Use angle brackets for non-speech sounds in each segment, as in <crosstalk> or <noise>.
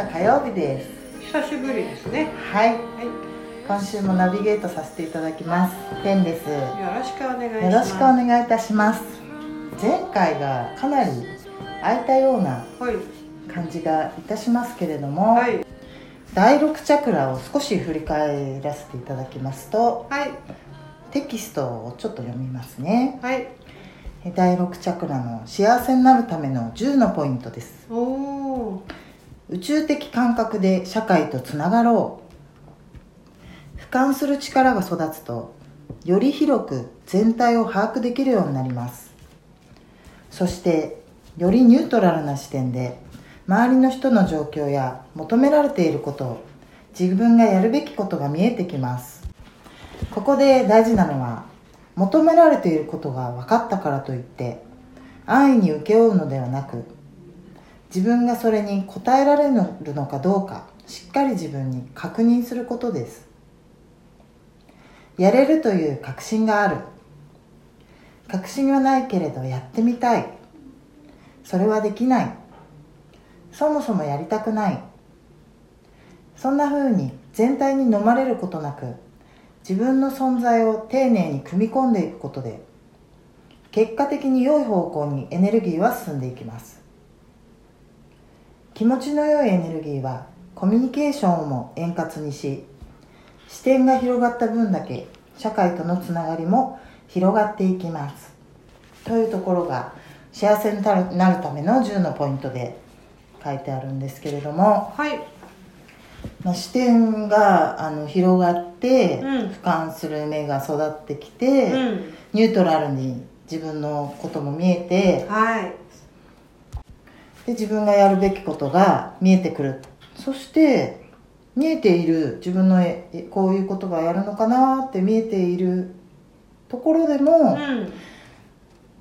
月7日火曜日です。久しぶりですね。はい。はい。今週もナビゲートさせていただきます。ペンです。よよろしくお願いします。ろしくお願いいたします。前回がかなり空いたようなはい。感じがいたしますけれども、はい。第6チャクラを少し振り返らせていただきますとはい。テキストをちょっと読みますね。はい。第6チャクラの幸せになるための10のポイントです。おお宇宙的感覚で社会とつながろう。俯瞰する力が育つとより広く全体を把握できるようになります。そしてよりニュートラルな視点で周りの人の状況や求められていること自分がやるべきことが見えてきます。ここで大事なのは求められていることが分かったからといって安易に請け負うのではなく自分がそれに応えられるのかどうかしっかり自分に確認することです。やれるという確信がある。確信はないけれどやってみたい。それはできない。そもそもやりたくない。そんな風に全体に飲まれることなく自分の存在を丁寧に組み込んでいくことで結果的に良い方向にエネルギーは進んでいきます。気持ちの良いエネルギーはコミュニケーションをも円滑にし視点が広がった分だけ社会とのつながりも広がっていきます。というところが幸せになるための10のポイントで書いてあるんですけれども、はい。まあ、視点があの広がって、うん。俯瞰する目が育ってきて、うん。ニュートラルに自分のことも見えてはいで自分がやるべきことが見えてくる。そして見えている自分のええこういうことがやるのかなって見えているところでも、うん。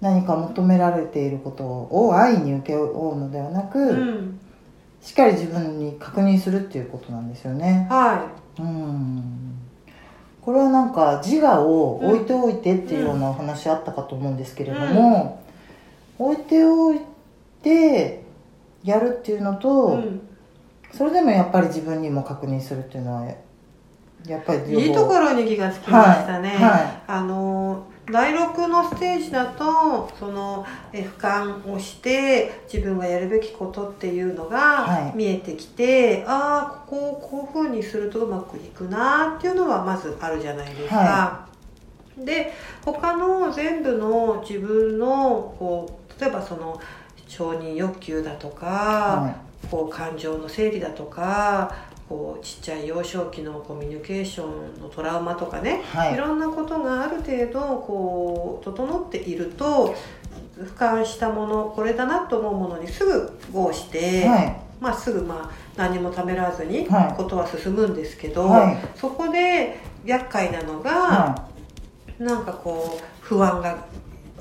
何か求められていることを安易に受け負うのではなく、うん。しっかり自分に確認するっていうことなんですよね。はうん。これはなんか自我を置いておいてっていうようなお話あったかと思うんですけれども、置いておいてやるっていうのいと、うんそれでもやっぱり自分にも確認するっていうのはやっぱりいいところに気がつきましたね、はいはあの第6のステージだとそのえ俯瞰をして自分がやるべきことっていうのはい。が見えてきて、ああここをこういうふうにするとうまくいくなっていうのはまずあるじゃないですか。はで他の全部の自分のこう例えばその承認欲求だとか、はこう感情の整理だとかこうちっちゃい幼少期のコミュニケーションのトラウマとかね、はい。いろんなことがある程度こう整っていると俯瞰したものこれだなと思うものにすぐ合して、はい。まあ、すぐまあ何もためらわずにはい。ことは進むんですけど、はい。そこで厄介なのが、はなんかこう不安があ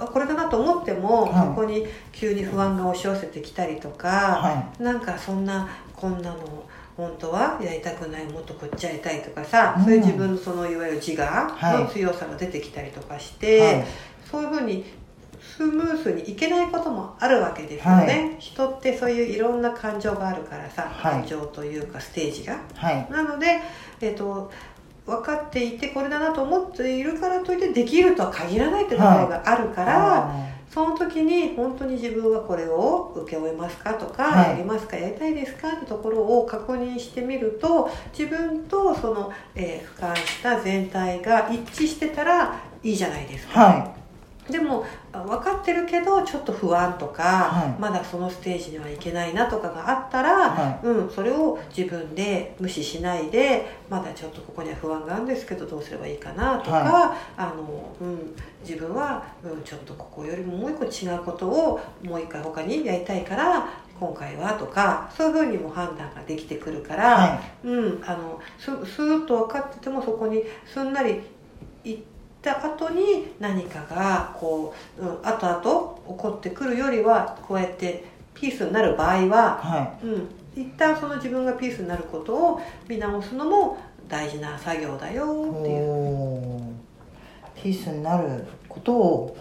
これだなと思っても、はい。そこに急に不安が押し寄せてきたりとか、はなんかそんなこんなの本当はやりたくないもっとこっちやりたいとかさ、うん。そういう自分のそのいわゆる自我はい。の強さが出てきたりとかしいて、はい。そういうふうにスムースにいけないこともあるわけですよね、人ってそういういろんな感情があるからさ、はい。感情というかステージが。はい。なので、えっと分かっていてこれだなと思っているからといってできるとは限らないってところがあるから、あその時に本当に自分はこれを受け負えますかとか、はい。やりますかやりたいですかってところを確認してみると自分とその、えー俯瞰した全体が一致してたらいいじゃないですか。はでもあ分かってるけどちょっと不安とか、はい。まだそのステージにはいけないなとかがあったら、はうん、それを自分で無視しないでまだちょっとここには不安があるんですけどどうすればいいかなとか、はあのうん、自分は、うん、ちょっとここよりももう一個違うことをもう一回他にやりたいから今回はとかそういうふうにも判断ができてくるから、はうん、あのススーッと分かっててもそこにすんなり行った後に何かがこう、うん、後々起こってくるよりはこうやってピースになる場合は、はうん、一旦その自分がピースになることを見直すのも大事な作業だよいっていう。ピースになることを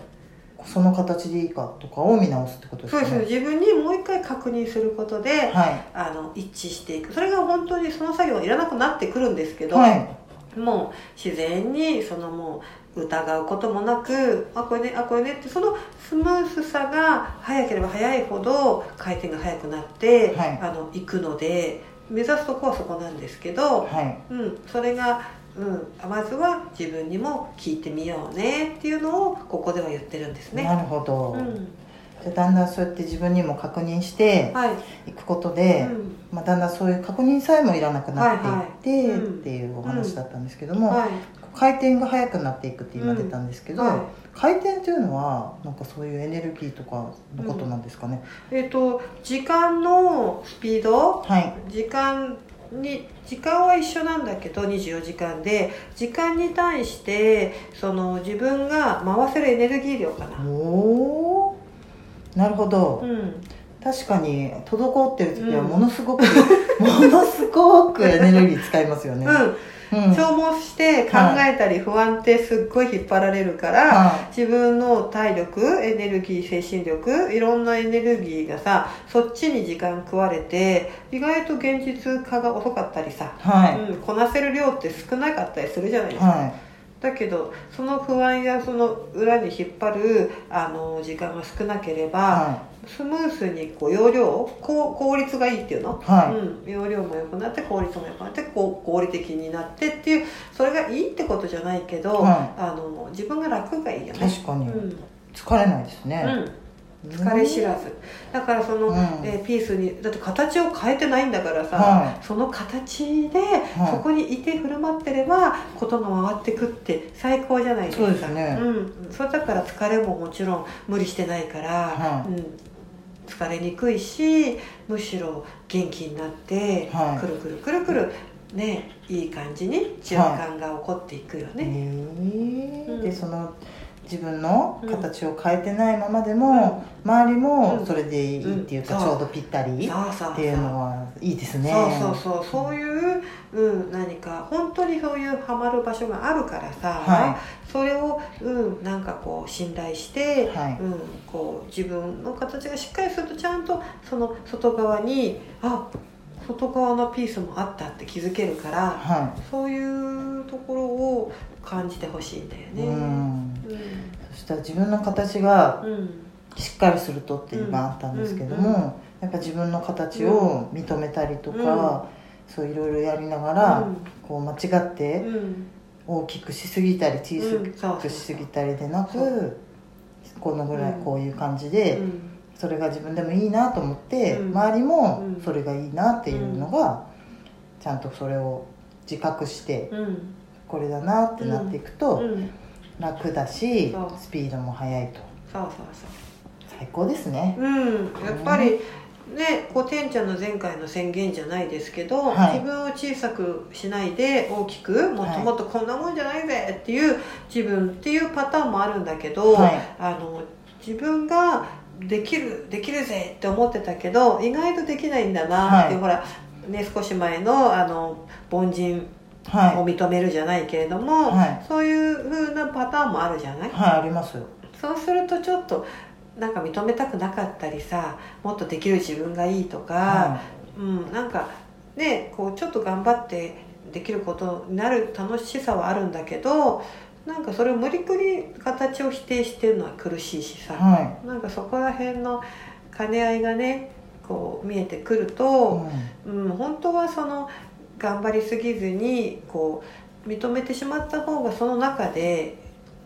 その形でいいかとかを見直すってことですそうです自分にもう一回確認することで、はあの一致していく。それが本当にその作業はいらなくなってくるんですけど、いはい。もう自然にそのもう疑うこともなくあこれねあこれねってそのスムースさが早ければ早いほど回転が速くなって、はい。あの行くので目指すとこはそこなんですけど、はい。うん、それが、うん、まずは自分にも聞いてみようねっていうのをここでは言ってるんですね。なるほど、うん、じだんだんそうやって自分にも確認してはい、いくことで、うん。まあ、だんだんそういう確認さえもいらなくなっていって、はいはい。うん。っていうお話だったんですけども、はい回転が速くなっていくって今出たんですけど、はい。回転っていうのはなんかそういうエネルギーとかのことなんですかね、えっ、と時間のスピード？はい。時間に時間は一緒なんだけど24時間で時間に対してその自分が回せるエネルギー量かな。おおなるほど、うん。確かに滞ってる時はものすごく、<laughs> ものすごくエネルギー使いますよね、うんうん消耗して考えたり不安定すっごい引っ張られるから、は自分の体力エネルギー精神力いろんなエネルギーがさそっちに時間食われて意外と現実化が遅かったりさ、いはい、うん、こなせる量って少なかったりするじゃないですか、はだけどその不安やその裏に引っ張るあの時間が少なけれいば、はスムースにこう容量こう効率がいいっていうの、いはい、うん、容量も良くなって効率も良くなってこう合理的になってっていうそれがいいってことじゃないけど、はあの自分が楽がいいよね。確かに。うん。疲れないですね、うん、疲れ知らず。だからその、うん。えーピースにだって形を変えてないんだからさ、はその形で、い。そこにいて振る舞ってればことが回ってくって最高じゃないですか。そうですね。うん、それだから疲れももちろん無理してないから、はい。うん、疲れにくいしむしろ元気になって、はい。くるくるくるくるねいい感じに循環が起こっていくよへね、えうん。でその自分の形を変えてないままでも、周りもそれでいいっていうか、うん。ちょうどぴったりっていうのはいいですね。そうそうそう。そういう、うん、何か本当にそういうハマる場所があるからさ、はそれを、うん、なんかこう信頼して、はい。うん、こう自分の形がしっかりするとちゃんとその外側にあ外側のピースもあったって気づけるからはそういうところを感じてほしいんだよい、ね。うん。そしたら自分の形がしっかりするとって今あったんですけども、やっぱ自分の形を認めたりとか、そういろいろやりながら、こう間違ってうん。大きくしすぎたり小さくしすぎたりでなそくこのぐらいうんこういう感じで、うんそれが自分でもいいなと思って、うん。周りもうん。それがいいなっていうのが、ちゃんとそれを自覚してうん。これだなってなっていくと、うん。楽だしスピードも速いと。そうそうそう。最高ですね。うん、やっぱりねこうてんちゃんの前回の宣言じゃないですけど、はい。自分を小さくしないで大きくもっともっとこんなもんじゃないぜっていう自分っていうパターンもあるんだけど、はい。あの自分ができるできるぜって思ってたけど意外とできないんだなって、はいほらね少し前のあの凡人はい。を認めるじゃないけれども、はい。そういう風なパターンもあるじゃない？はいありますよ。そうするとちょっとなんか認めたくなかったりさもっとできる自分がいいとか、はうん、なんかねこうちょっと頑張ってできることになる楽しさはあるんだけどなんかそれを無理くり形を否定してるのは苦しいしさ、い。はなんかそこら辺の兼ね合いがねこう見えてくるい、と、うん。うん、本当はその頑張りすぎずにこう認めてしまった方がその中で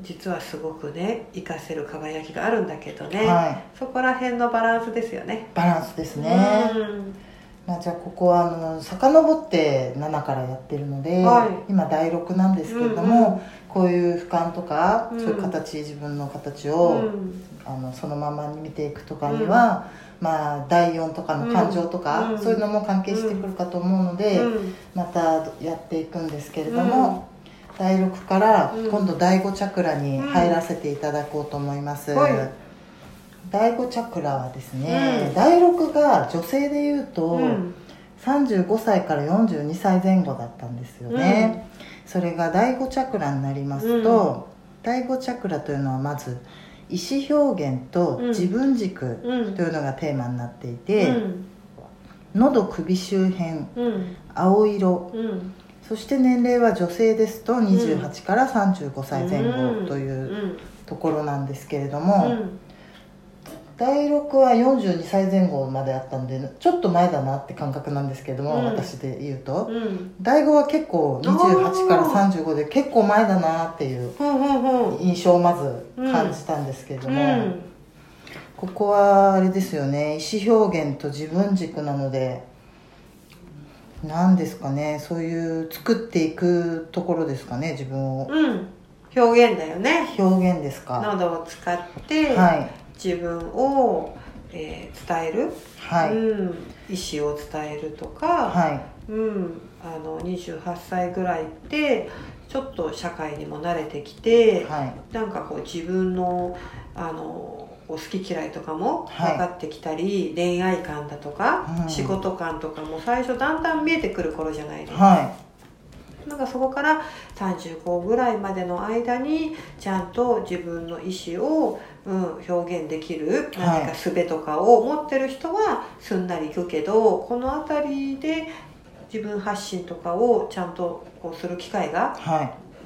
実はすごくね活かせる輝きがあるんだけどね、はい、そこら辺のバランスですよね。バランスですね、うん。まあ、じゃあここはあの遡って7からやってるので、はい。今第6なんですけれども、うんうんこういう俯瞰とか、うん。そういう形自分の形うを、ん。あのそのままに見ていくとかには、まあ第4とかの感情とか、うん。そういうのも関係してくるかと思うので、うん。またやっていくんですけれども、第6からうん。今度第5チャクラに入らせていただこうと思います、はい。第5チャクラはですね、うん。第6が女性でいうと、うん。35歳から42歳前後だったんですよね、それが第5チャクラになりますと、第5チャクラというのはまず意思表現とうん。自分軸うん。というのがテーマになっていうん。て、喉首周辺うん。青色うん。そして年齢は女性ですと28から35歳前後といううん。ところなんですけれどうも、ん第6は42歳前後まであったんでちょっと前だなって感覚なんですけども、うん。私で言うと。うん。第5は結構28から35で結構前だなっていう印象をまず感じたんですけれどうも、ん。ここはあれですよね。意思表現と自分軸なので何ですかね。そういう作っていくところですかね自分を。うん。表現だよね。表現ですか。喉を使ってはい自分を、えー伝える、はい、うん、意思を伝えるとか、はい。うん、あの28歳ぐらいってちょっと社会にも慣れてきて、はい。なんかこう自分のあの好き嫌いとかもはい。分かってきたり、恋愛観だとか、うん。仕事観とかも最初だんだん見えてくる頃じゃないですか、はなんかそこから35ぐらいまでの間にちゃんと自分の意思を、うん、表現できるはい何か術とかを持ってる人はすんなりいくけどこの辺りで自分発信とかをちゃんとこうする機会が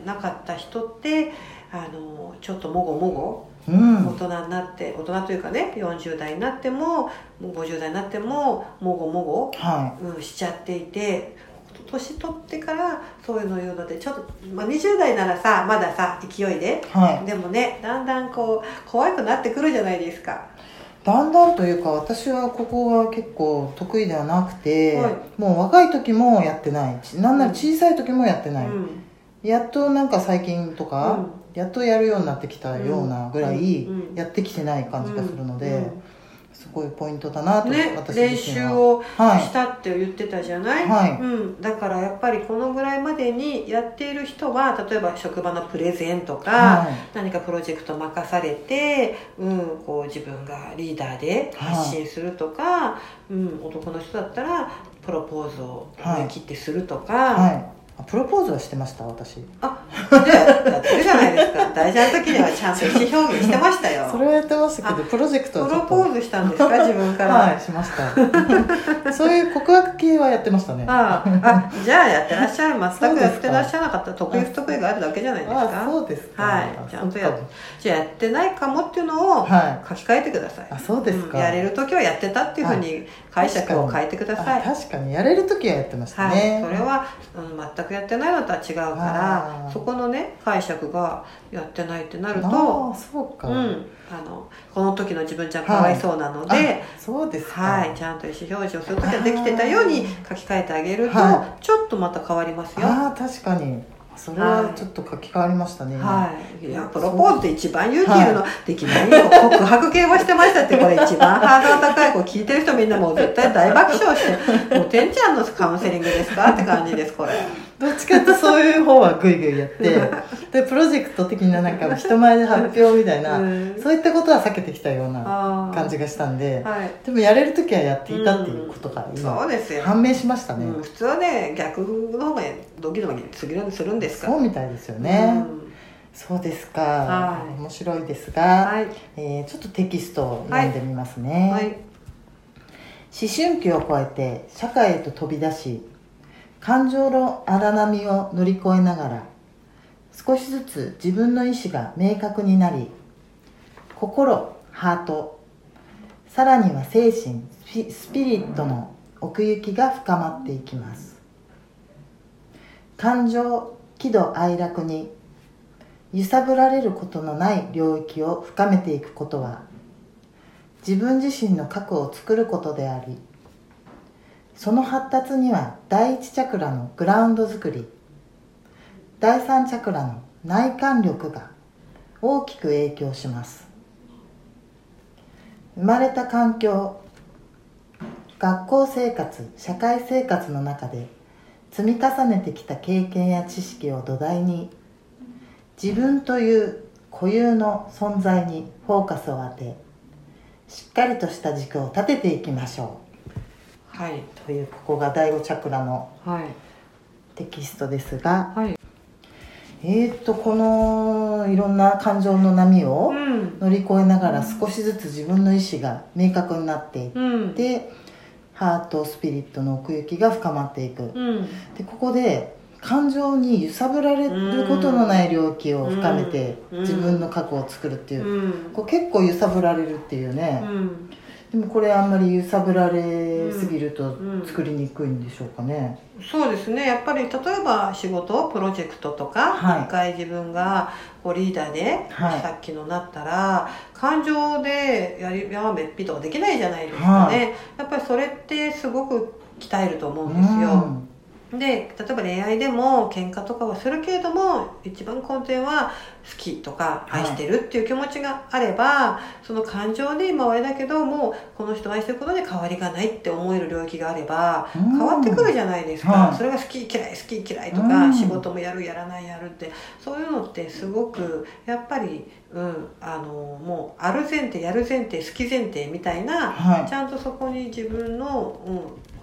なかった人ってあのちょっともごもごいうん。大人になって大人というかね40代になってももう50代になってももごもごはうん、しちゃっていて年取ってからそういうのを言うのでちょっと、まあ、20代ならさまださ勢いで。いはい。でもねだんだんこう怖くなってくるじゃないですか。だんだんというか私はここは結構得意ではなくて、はい。もう若い時もやってない。しなんなら小さい時もやってない、うん。やっとなんか最近とか、うん。やっとやるようになってきたようなぐらいやってきてない感じがするので、うん。すごいポイントだなと、ね、私練習をはいしたって言ってたじゃない、はい。うん、だからやっぱりこのぐらいまでにやっている人は例えば職場のプレゼンとか、はい。何かプロジェクト任されて、うん、こう自分がリーダーで発信するとか、うん、男の人だったらプロポーズを思い切ってするとか、プロポーズはしてました私。あでやってるじゃないですか。<laughs> 大事な時にはちゃんと意思表現してましたよ。それはやってましたけどプロジェクトはプロポーズしたんですか自分から、はいしましたそういう告白系はやってましたね。あああじゃあやってらっしゃる全くやってらっしゃらなかった得意不得意があるだけじゃないですか。あそうですか。はい。ちゃんとやじゃあやってないかもっていうのをは書き換えてください、あそうですか、うんやれる時はやってたっていうふうに解釈を変えてください。あ確かに。やれる時はやってましたはい、ね、それは、うん、全くやってないのとは違うからそこのね解釈がやってないってなると、そうか、うん、あのこの時の自分じゃかわいそうなので、あそうですか。はい、ちゃんと意思表示をする時はできてたように書き換えてあげると、はちょっとまた変わりますよ。ああ確かに。それはちょっと書き換わりましたね、はい、いやプロポーズって一番勇気いるの、できないよ。<laughs> 告白系はしてましたってこれ一番。ハードル高い子聞いてる人みんなもう絶対大爆笑して <laughs> もうてんちゃんのカウンセリングですかって感じですこれどっちかってそういう方はグイグイやって <laughs> でプロジェクト的ななんか人前で発表みたいな、うん。そういったことは避けてきたような感じがしたんではい。でもやれる時はやっていたっていうことが今、そうですよ、判明しましたね、うん、普通はね逆の方がドキドキするするんですからそうみたいですよね、うん。そうですか、はい。面白いですが、はい。えーちょっとテキストを読んでみますね、はい。思春期を超えて社会へと飛び出し感情の荒波を乗り越えながら少しずつ自分の意志が明確になり心ハートさらには精神スピリットの奥行きが深まっていきます。感情喜怒哀楽に揺さぶられることのない領域を深めていくことは自分自身の核を作ることでありその発達には第一チャクラのグラウンド作り第三チャクラの内観力が大きく影響します。生まれた環境学校生活社会生活の中で積み重ねてきた経験や知識を土台に自分という固有の存在にフォーカスを当てしっかりとした軸を立てていきましょう。はい。うというここが第5チャクラのはい。テキストですが、はい。えー、っとこのいろんな感情の波をうん。乗り越えながら少しずつ自分の意志が明確になっていっうん。てハートスピリットの奥行きが深まっていく。うん。でここで感情に揺さぶられることのない領域を深めてうん。自分の過去を作るっていう。うん。こう結構揺さぶられるっていううねんでもこれあんまり揺さぶられすぎるとうん作りにくいんでしょうかね。そうですね。やっぱり例えば仕事プロジェクトとか、はい。一回自分がこうリーダーで、はい。さっきのなったら感情でやりやめっぴとかできないじゃないですかね、はやっぱりそれってすごく鍛えると思うんですよ、うんで例えば恋愛でも喧嘩とかはするけれども一番根底は好きとかはい。愛してるっていう気持ちがあれば、その感情で今はあれだけどもうこの人を愛してることで変わりがないって思える領域があればうん。変わってくるじゃないですか、はい。それが好き嫌い好き嫌いとか、うん。仕事もやるやらないやるって。そういうのってすごくやっぱり、うん、あのもうある前提やる前提好き前提みたいなはい。ちゃんとそこに自分の、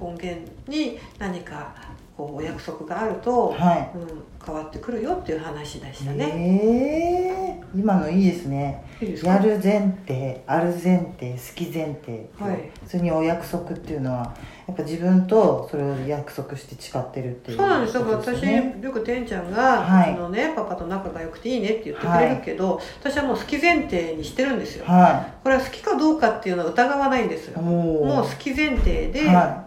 うん、根源に何かこうお約束があると、はうん、変わってくるよっていう話でしたいね。えー今のいいですね。いいですか？やる前提ある前提好き前提はい。それにお約束っていうのはやっぱ自分とそれを約束して誓ってるっていうそうなんです。だから私よくてんちゃんが、はい。あのね、パパと仲が良くていいねって言ってくれるけど、私はもう好き前提にしてるんですよ。はこれは好きかどうかっていうのは疑わないんですいよももう好き前提で、は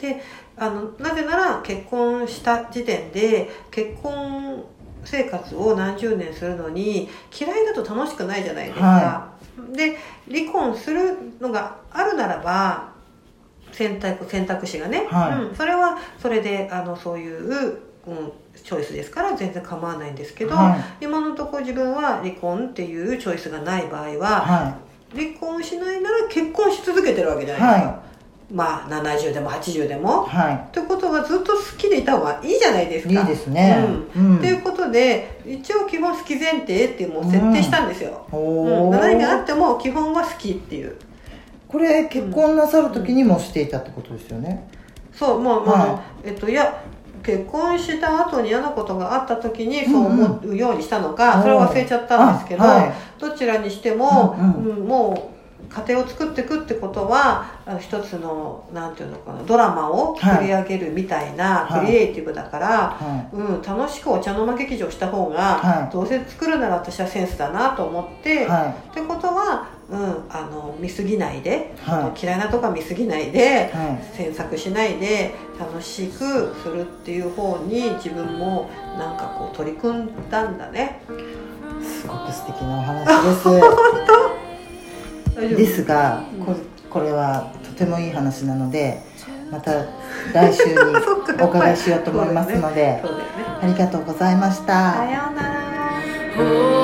であのなぜなら結婚した時点で結婚生活を何十年するのに嫌いだと楽しくないじゃないですか、はで離婚するのがあるならば選択選択肢がね、はい。うん、それはそれであのそういう、うん、チョイスですから全然構わないんですけど、はい。今のところ自分は離婚っていうチョイスがない場合は、は離婚しないなら結婚し続けてるわけじゃないですか、はまあ70でも80でも。い。はってことはずっと好きでいた方がいいじゃないですか。いいいですね。うん。うん。いうことで一応基本好き前提っていうもう設定したんですよ、うん。おー。何があっても基本は好きっていう。これ結婚なさる時にもしていたってことですよね。そうもう、まあはえっといや結婚した後に嫌なことがあった時にそう思うようにしたのか、うんそれは忘れちゃったんですけど、あはい。どちらにしても、うん。うんもう家庭を作っていくってことは一つのなんていうのかなドラマを作り上げるみたいな、はい。クリエイティブだから、はうん、楽しくお茶の間劇場した方が、はい。どうせ作るなら私はセンスだなと思って、ってことは、うん、あの見過ぎないで、はい。嫌いなとこは見過ぎないで詮索しないで楽しくするっていう方に自分もなんかこう取り組んだんだね。すごく素敵なお話です。大丈夫ですがうん。ここれはとてもいい話なのでまた来週に <laughs> お伺いしようと思いますのでありがとうございました。さようなら「